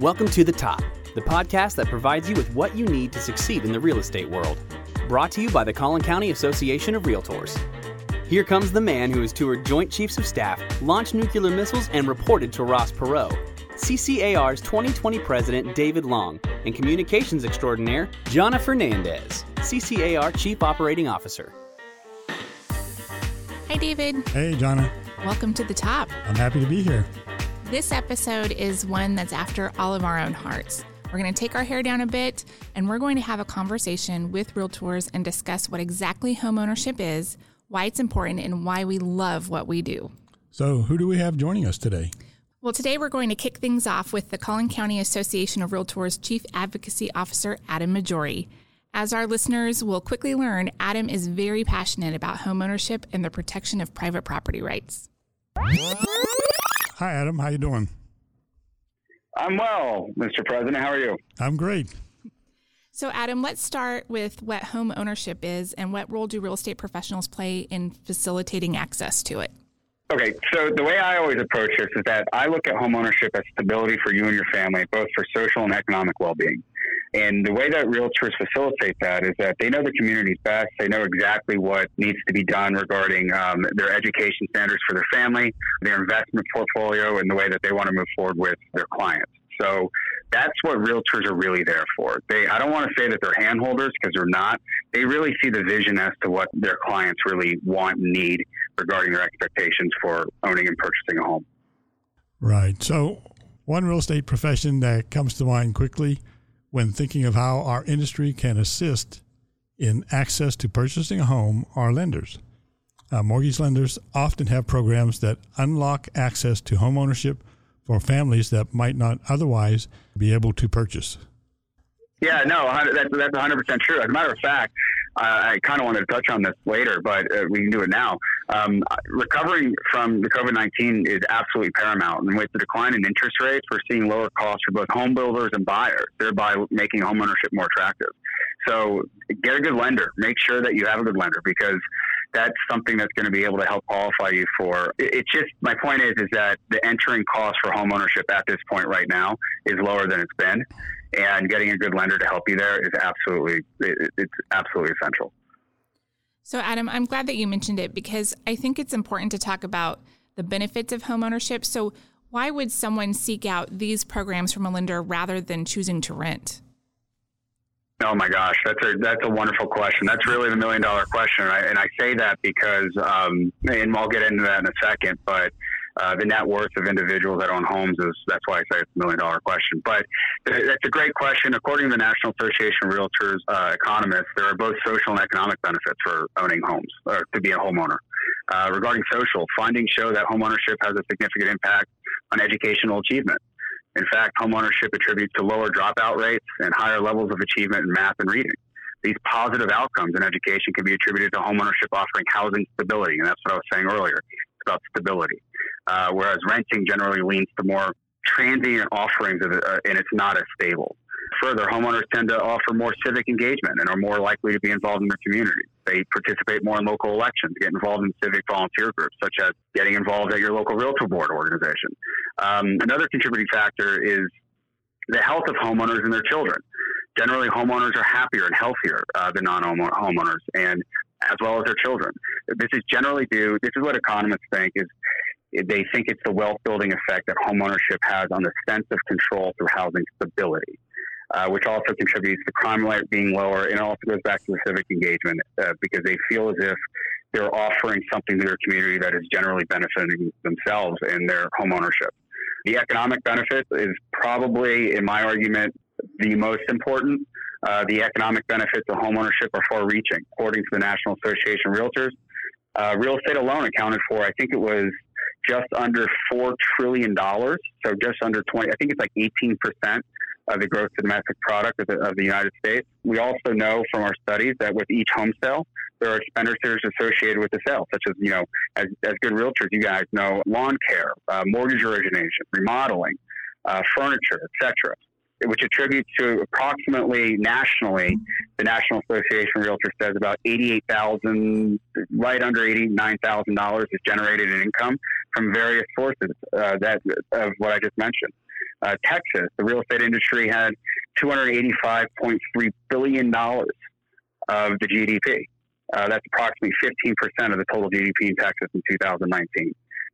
Welcome to The Top, the podcast that provides you with what you need to succeed in the real estate world. Brought to you by the Collin County Association of Realtors. Here comes the man who has toured Joint Chiefs of Staff, launched nuclear missiles, and reported to Ross Perot. CCAR's 2020 president David Long and communications extraordinaire Jonna Fernandez, CCAR Chief Operating Officer. Hi, David. Hey, Jonna. Welcome to the top. I'm happy to be here. This episode is one that's after all of our own hearts. We're going to take our hair down a bit and we're going to have a conversation with realtors and discuss what exactly homeownership is, why it's important, and why we love what we do. So, who do we have joining us today? Well, today we're going to kick things off with the Collin County Association of Realtors Chief Advocacy Officer Adam Majori. As our listeners will quickly learn, Adam is very passionate about homeownership and the protection of private property rights. Hi, Adam. How you doing? I'm well, Mr. President. How are you? I'm great. So, Adam, let's start with what home ownership is and what role do real estate professionals play in facilitating access to it? Okay, so the way I always approach this is that I look at home ownership as stability for you and your family, both for social and economic well being. And the way that realtors facilitate that is that they know the communities best. They know exactly what needs to be done regarding um, their education standards for their family, their investment portfolio, and the way that they want to move forward with their clients. So that's what realtors are really there for. They, I don't want to say that they're handholders because they're not. They really see the vision as to what their clients really want and need regarding their expectations for owning and purchasing a home. Right. So, one real estate profession that comes to mind quickly when thinking of how our industry can assist in access to purchasing a home are lenders. Uh, mortgage lenders often have programs that unlock access to home ownership for families that might not otherwise be able to purchase. Yeah, no, that's, that's 100% true. As a matter of fact, I kind of wanted to touch on this later, but uh, we can do it now. Um, recovering from the COVID 19 is absolutely paramount. And with the decline in interest rates, we're seeing lower costs for both home builders and buyers, thereby making homeownership more attractive. So get a good lender. Make sure that you have a good lender because that's something that's going to be able to help qualify you for. It's just my point is is that the entering cost for homeownership at this point right now is lower than it's been and getting a good lender to help you there is absolutely it's absolutely essential. So Adam, I'm glad that you mentioned it because I think it's important to talk about the benefits of homeownership. So why would someone seek out these programs from a lender rather than choosing to rent? Oh my gosh, that's a that's a wonderful question. That's really the million dollar question, and I, and I say that because, um, and I'll get into that in a second. But uh, the net worth of individuals that own homes is that's why I say it's a million dollar question. But it's a great question. According to the National Association of Realtors uh, economists, there are both social and economic benefits for owning homes or to be a homeowner. Uh, regarding social, findings show that homeownership has a significant impact on educational achievement. In fact, homeownership attributes to lower dropout rates and higher levels of achievement in math and reading. These positive outcomes in education can be attributed to homeownership offering housing stability, and that's what I was saying earlier. It's about stability uh, whereas renting generally leans to more transient offerings of, uh, and it's not as stable. Further, homeowners tend to offer more civic engagement and are more likely to be involved in their community. They participate more in local elections, get involved in civic volunteer groups, such as getting involved at your local realtor board organization. Um, another contributing factor is the health of homeowners and their children. Generally, homeowners are happier and healthier uh, than non-homeowners, and as well as their children. This is generally due. This is what economists think is they think it's the wealth building effect that homeownership has on the sense of control through housing stability, uh, which also contributes to crime rate being lower. And it also goes back to the civic engagement uh, because they feel as if they're offering something to their community that is generally benefiting themselves and their homeownership. The economic benefit is probably, in my argument, the most important. Uh, the economic benefits of homeownership are far reaching. According to the National Association of Realtors, uh, real estate alone accounted for, I think it was just under $4 trillion. So just under 20, I think it's like 18% of the gross domestic product of the, of the United States. We also know from our studies that with each home sale, there are expenditures associated with the sale, such as, you know, as, as good realtors, you guys know lawn care, uh, mortgage origination, remodeling, uh, furniture, etc. which attributes to approximately nationally, the National Association of Realtors says about 88,000, right under $89,000 is generated in income from various sources uh, that of what I just mentioned. Uh, Texas, the real estate industry had $285.3 billion of the GDP. Uh, that's approximately 15% of the total GDP in Texas in 2019.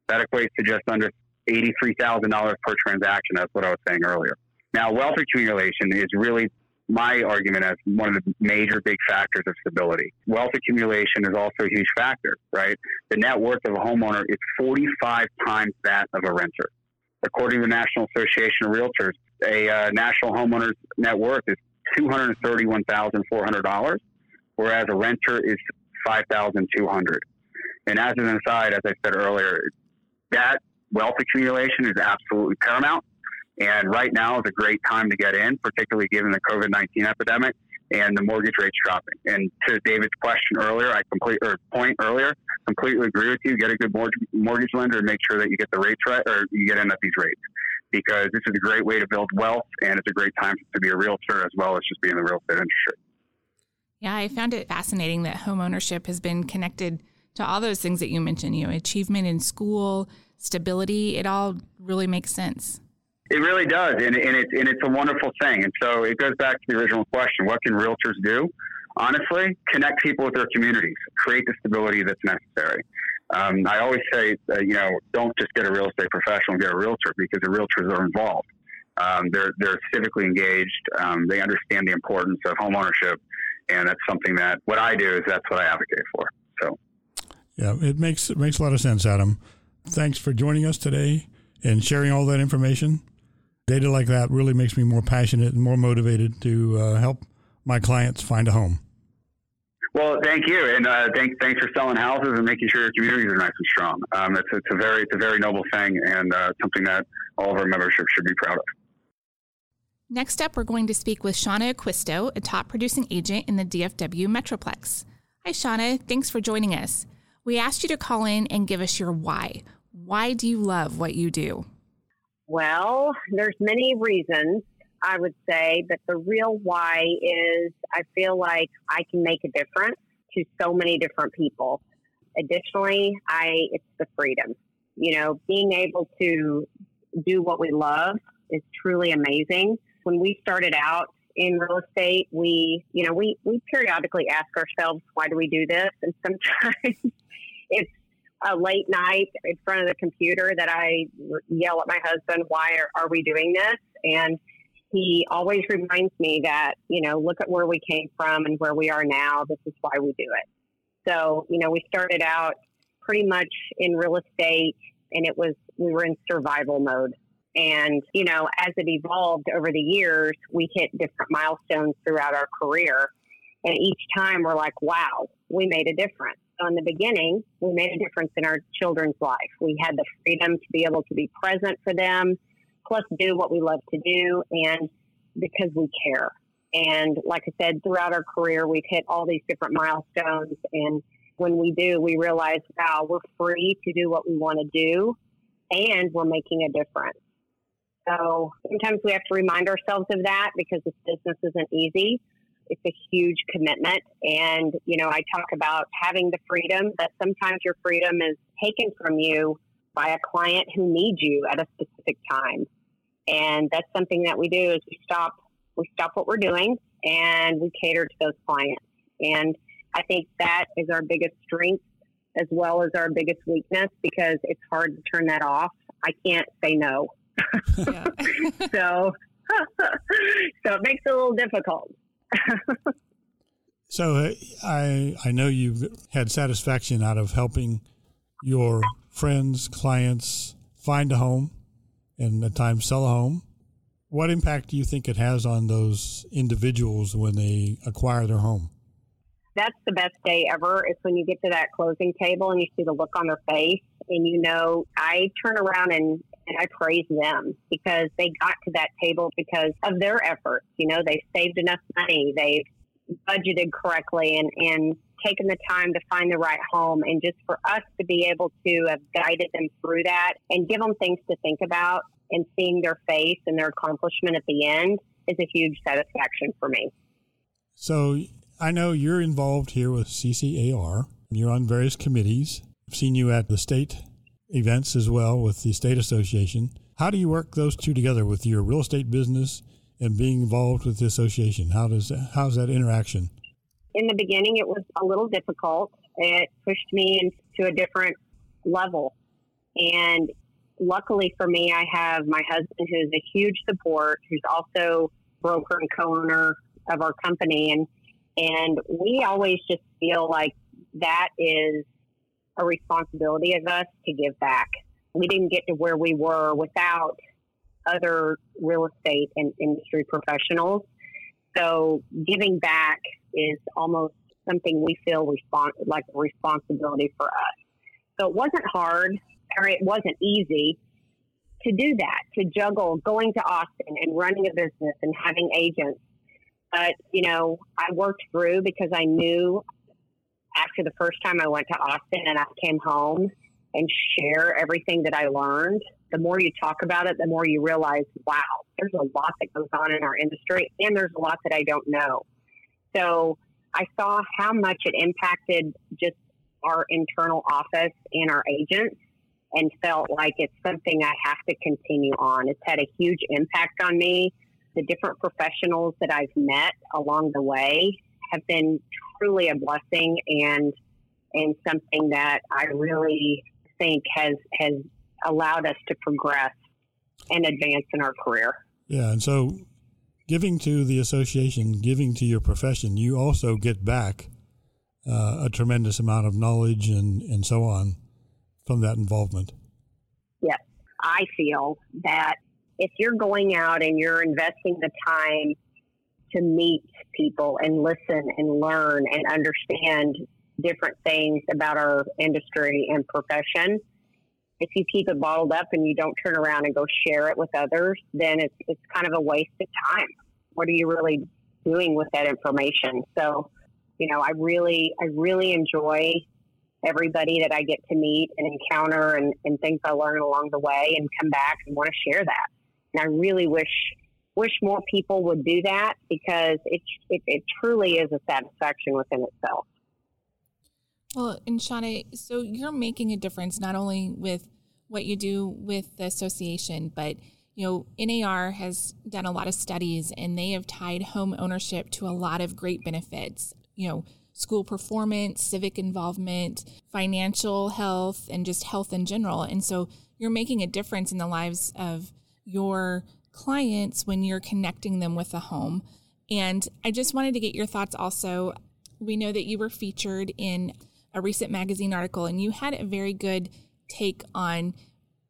That equates to just under $83,000 per transaction. That's what I was saying earlier. Now, wealth accumulation is really my argument as one of the major big factors of stability. Wealth accumulation is also a huge factor, right? The net worth of a homeowner is 45 times that of a renter. According to the National Association of Realtors, a uh, national homeowner's net worth is $231,400, whereas a renter is 5200 And as an aside, as I said earlier, that wealth accumulation is absolutely paramount. And right now is a great time to get in, particularly given the COVID 19 epidemic and the mortgage rates dropping. And to David's question earlier, I complete or point earlier, completely agree with you. Get a good mortgage, mortgage lender and make sure that you get the rates right or you get in at these rates because this is a great way to build wealth and it's a great time to be a realtor as well as just being in the real estate industry. Yeah, I found it fascinating that home ownership has been connected to all those things that you mentioned, you know, achievement in school, stability, it all really makes sense. It really does, and, and, it, and it's a wonderful thing. And so it goes back to the original question: What can realtors do? Honestly, connect people with their communities, create the stability that's necessary. Um, I always say, uh, you know, don't just get a real estate professional, and get a realtor because the realtors are involved. Um, they're they're civically engaged. Um, they understand the importance of home ownership, and that's something that what I do is that's what I advocate for. So, yeah, it makes it makes a lot of sense, Adam. Thanks for joining us today and sharing all that information data like that really makes me more passionate and more motivated to uh, help my clients find a home. Well, thank you, and uh, thanks thanks for selling houses and making sure your communities are nice and strong. Um, it's it's a very it's a very noble thing, and uh, something that all of our membership should be proud of. Next up, we're going to speak with Shauna Aquisto, a top producing agent in the DFW Metroplex. Hi, Shauna. Thanks for joining us. We asked you to call in and give us your why. Why do you love what you do? Well, there's many reasons I would say, but the real why is I feel like I can make a difference to so many different people. Additionally, I it's the freedom. You know, being able to do what we love is truly amazing. When we started out in real estate, we, you know, we, we periodically ask ourselves, why do we do this? And sometimes it's a late night in front of the computer that I yell at my husband, why are, are we doing this? And he always reminds me that, you know, look at where we came from and where we are now. This is why we do it. So, you know, we started out pretty much in real estate and it was, we were in survival mode. And, you know, as it evolved over the years, we hit different milestones throughout our career. And each time we're like, wow, we made a difference in the beginning, we made a difference in our children's life. We had the freedom to be able to be present for them, plus do what we love to do, and because we care. And like I said, throughout our career, we've hit all these different milestones. And when we do, we realize, wow, we're free to do what we want to do, and we're making a difference. So sometimes we have to remind ourselves of that because this business isn't easy it's a huge commitment. And, you know, I talk about having the freedom that sometimes your freedom is taken from you by a client who needs you at a specific time. And that's something that we do is we stop we stop what we're doing and we cater to those clients. And I think that is our biggest strength as well as our biggest weakness because it's hard to turn that off. I can't say no. so so it makes it a little difficult. so uh, I I know you've had satisfaction out of helping your friends, clients find a home and at times sell a home. What impact do you think it has on those individuals when they acquire their home? That's the best day ever. It's when you get to that closing table and you see the look on their face, and you know, I turn around and and I praise them because they got to that table because of their efforts. You know, they've saved enough money, they've budgeted correctly, and, and taken the time to find the right home. And just for us to be able to have guided them through that and give them things to think about and seeing their face and their accomplishment at the end, is a huge satisfaction for me. So I know you're involved here with CCAR. You're on various committees. I've seen you at the state events as well with the state association. How do you work those two together with your real estate business and being involved with the association? How does how's that interaction? In the beginning, it was a little difficult. It pushed me into a different level, and luckily for me, I have my husband who's a huge support, who's also broker and co-owner of our company, and and we always just feel like that is a responsibility of us to give back. We didn't get to where we were without other real estate and industry professionals. So giving back is almost something we feel respons- like a responsibility for us. So it wasn't hard or it wasn't easy to do that, to juggle going to Austin and running a business and having agents. But, you know, I worked through because I knew after the first time I went to Austin and I came home and share everything that I learned, the more you talk about it, the more you realize, wow, there's a lot that goes on in our industry and there's a lot that I don't know. So I saw how much it impacted just our internal office and our agents and felt like it's something I have to continue on. It's had a huge impact on me. The different professionals that I've met along the way have been truly a blessing and and something that I really think has has allowed us to progress and advance in our career. Yeah, and so giving to the association, giving to your profession, you also get back uh, a tremendous amount of knowledge and, and so on from that involvement. Yes, I feel that if you're going out and you're investing the time to meet people and listen and learn and understand different things about our industry and profession. If you keep it bottled up and you don't turn around and go share it with others, then it's, it's kind of a waste of time. What are you really doing with that information? So, you know, I really, I really enjoy everybody that I get to meet and encounter and, and things I learn along the way and come back and want to share that. And I really wish wish more people would do that because it, it, it truly is a satisfaction within itself. Well, and Shauna, so you're making a difference not only with what you do with the association, but you know, NAR has done a lot of studies and they have tied home ownership to a lot of great benefits. You know, school performance, civic involvement, financial health, and just health in general. And so you're making a difference in the lives of your clients when you're connecting them with a home. And I just wanted to get your thoughts also. We know that you were featured in a recent magazine article and you had a very good take on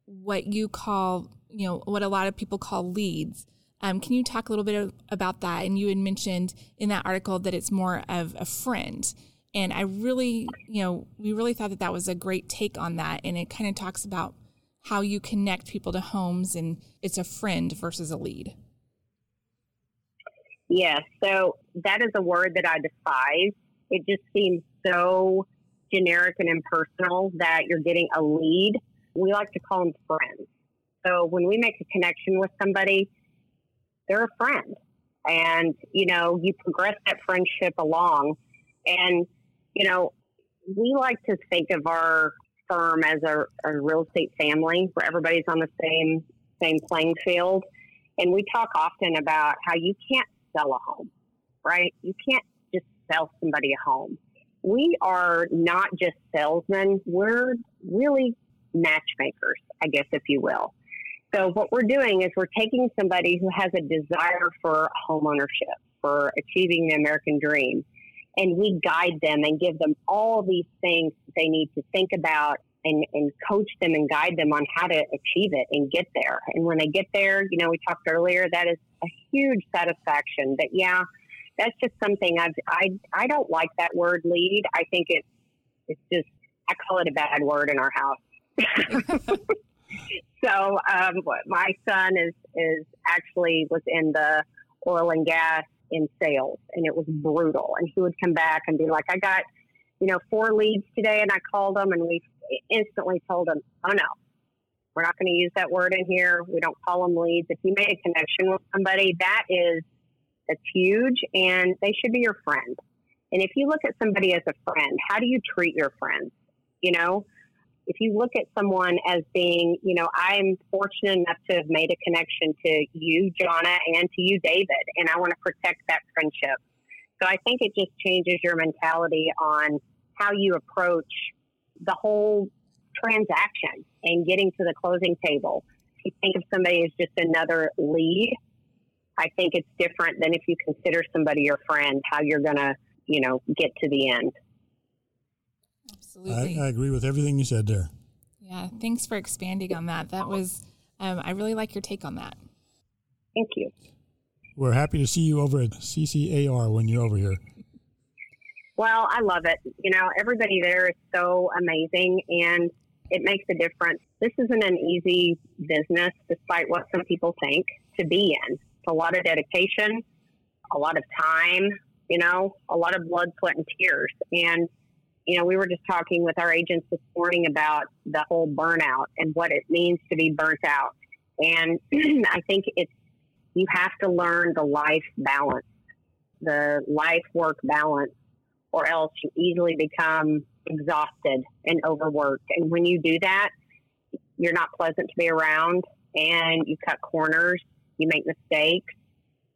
what you call, you know, what a lot of people call leads. Um, can you talk a little bit about that? And you had mentioned in that article that it's more of a friend. And I really, you know, we really thought that that was a great take on that. And it kind of talks about how you connect people to homes and it's a friend versus a lead. Yes, so that is a word that I despise. It just seems so generic and impersonal that you're getting a lead. We like to call them friends. So when we make a connection with somebody, they're a friend. And, you know, you progress that friendship along. And, you know, we like to think of our firm as a, a real estate family where everybody's on the same same playing field. And we talk often about how you can't sell a home, right? You can't just sell somebody a home. We are not just salesmen, we're really matchmakers, I guess, if you will. So, what we're doing is we're taking somebody who has a desire for home ownership, for achieving the American dream, and we guide them and give them all these things they need to think about and, and coach them and guide them on how to achieve it and get there. And when they get there, you know, we talked earlier, that is a huge satisfaction But yeah, that's just something I've, I, I don't like that word lead. I think it's, it's just, I call it a bad word in our house. so, um, my son is, is actually was in the oil and gas in sales and it was brutal. And he would come back and be like, I got, you know, four leads today and I called them and we instantly told them, oh no, We're not going to use that word in here. We don't call them leads. If you made a connection with somebody, that is that's huge, and they should be your friend. And if you look at somebody as a friend, how do you treat your friends? You know, if you look at someone as being, you know, I'm fortunate enough to have made a connection to you, Jonna, and to you, David, and I want to protect that friendship. So I think it just changes your mentality on how you approach the whole transaction and getting to the closing table. If you think of somebody as just another lead, I think it's different than if you consider somebody your friend, how you're going to, you know, get to the end. Absolutely. I, I agree with everything you said there. Yeah, thanks for expanding on that. That was, um, I really like your take on that. Thank you. We're happy to see you over at CCAR when you're over here. Well, I love it. You know, everybody there is so amazing and it makes a difference. This isn't an easy business, despite what some people think, to be in. It's a lot of dedication, a lot of time, you know, a lot of blood, sweat, and tears. And you know, we were just talking with our agents this morning about the whole burnout and what it means to be burnt out. And I think it's, you have to learn the life balance, the life work balance, or else you easily become exhausted and overworked. And when you do that, you're not pleasant to be around and you cut corners, you make mistakes,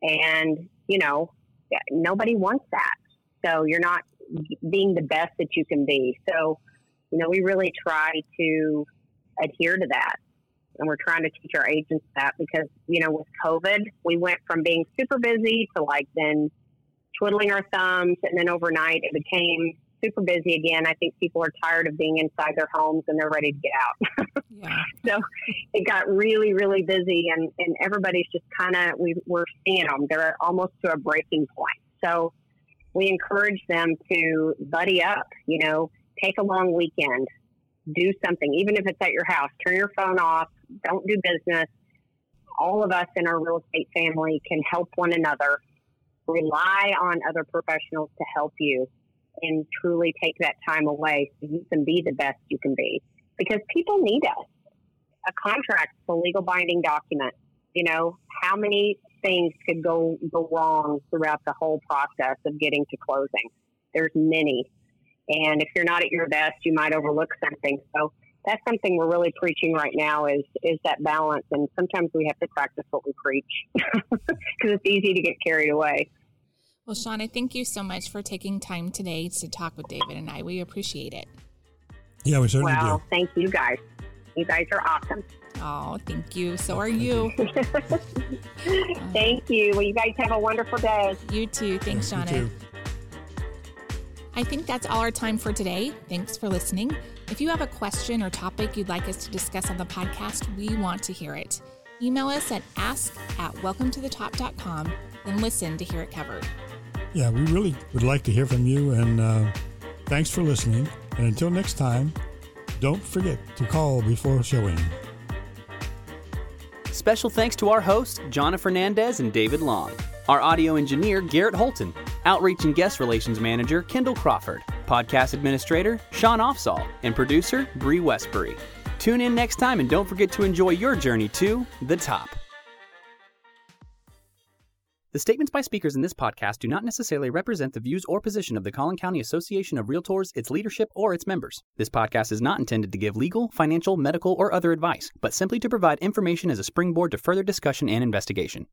and, you know, nobody wants that. So you're not being the best that you can be. So, you know, we really try to adhere to that. And we're trying to teach our agents that because, you know, with COVID, we went from being super busy to like then twiddling our thumbs. And then overnight, it became super busy again. I think people are tired of being inside their homes and they're ready to get out. yeah. So it got really, really busy, and, and everybody's just kind of, we, we're seeing them. They're almost to a breaking point. So we encourage them to buddy up, you know, take a long weekend, do something, even if it's at your house, turn your phone off, don't do business. All of us in our real estate family can help one another, rely on other professionals to help you, and truly take that time away so you can be the best you can be. Because people need us. A contract a legal binding document. You know, how many things could go go wrong throughout the whole process of getting to closing. There's many, and if you're not at your best, you might overlook something. So that's something we're really preaching right now is is that balance. And sometimes we have to practice what we preach because it's easy to get carried away. Well, Shauna, thank you so much for taking time today to talk with David and I. We appreciate it. Yeah, we certainly well, do. thank you guys. You guys are awesome. Oh, thank you. So are you. thank you. Well, you guys have a wonderful day. You too. Thanks, You Shauna. too. I think that's all our time for today. Thanks for listening. If you have a question or topic you'd like us to discuss on the podcast, we want to hear it. Email us at ask at welcometothetop.com and listen to hear it covered. Yeah, we really would like to hear from you, and uh, thanks for listening. And until next time, don't forget to call before showing. Special thanks to our hosts, Jonna Fernandez and David Long, our audio engineer, Garrett Holton, outreach and guest relations manager, Kendall Crawford, podcast administrator, Sean Offsall, and producer, Bree Westbury. Tune in next time and don't forget to enjoy your journey to the top. The statements by speakers in this podcast do not necessarily represent the views or position of the Collin County Association of Realtors, its leadership, or its members. This podcast is not intended to give legal, financial, medical, or other advice, but simply to provide information as a springboard to further discussion and investigation.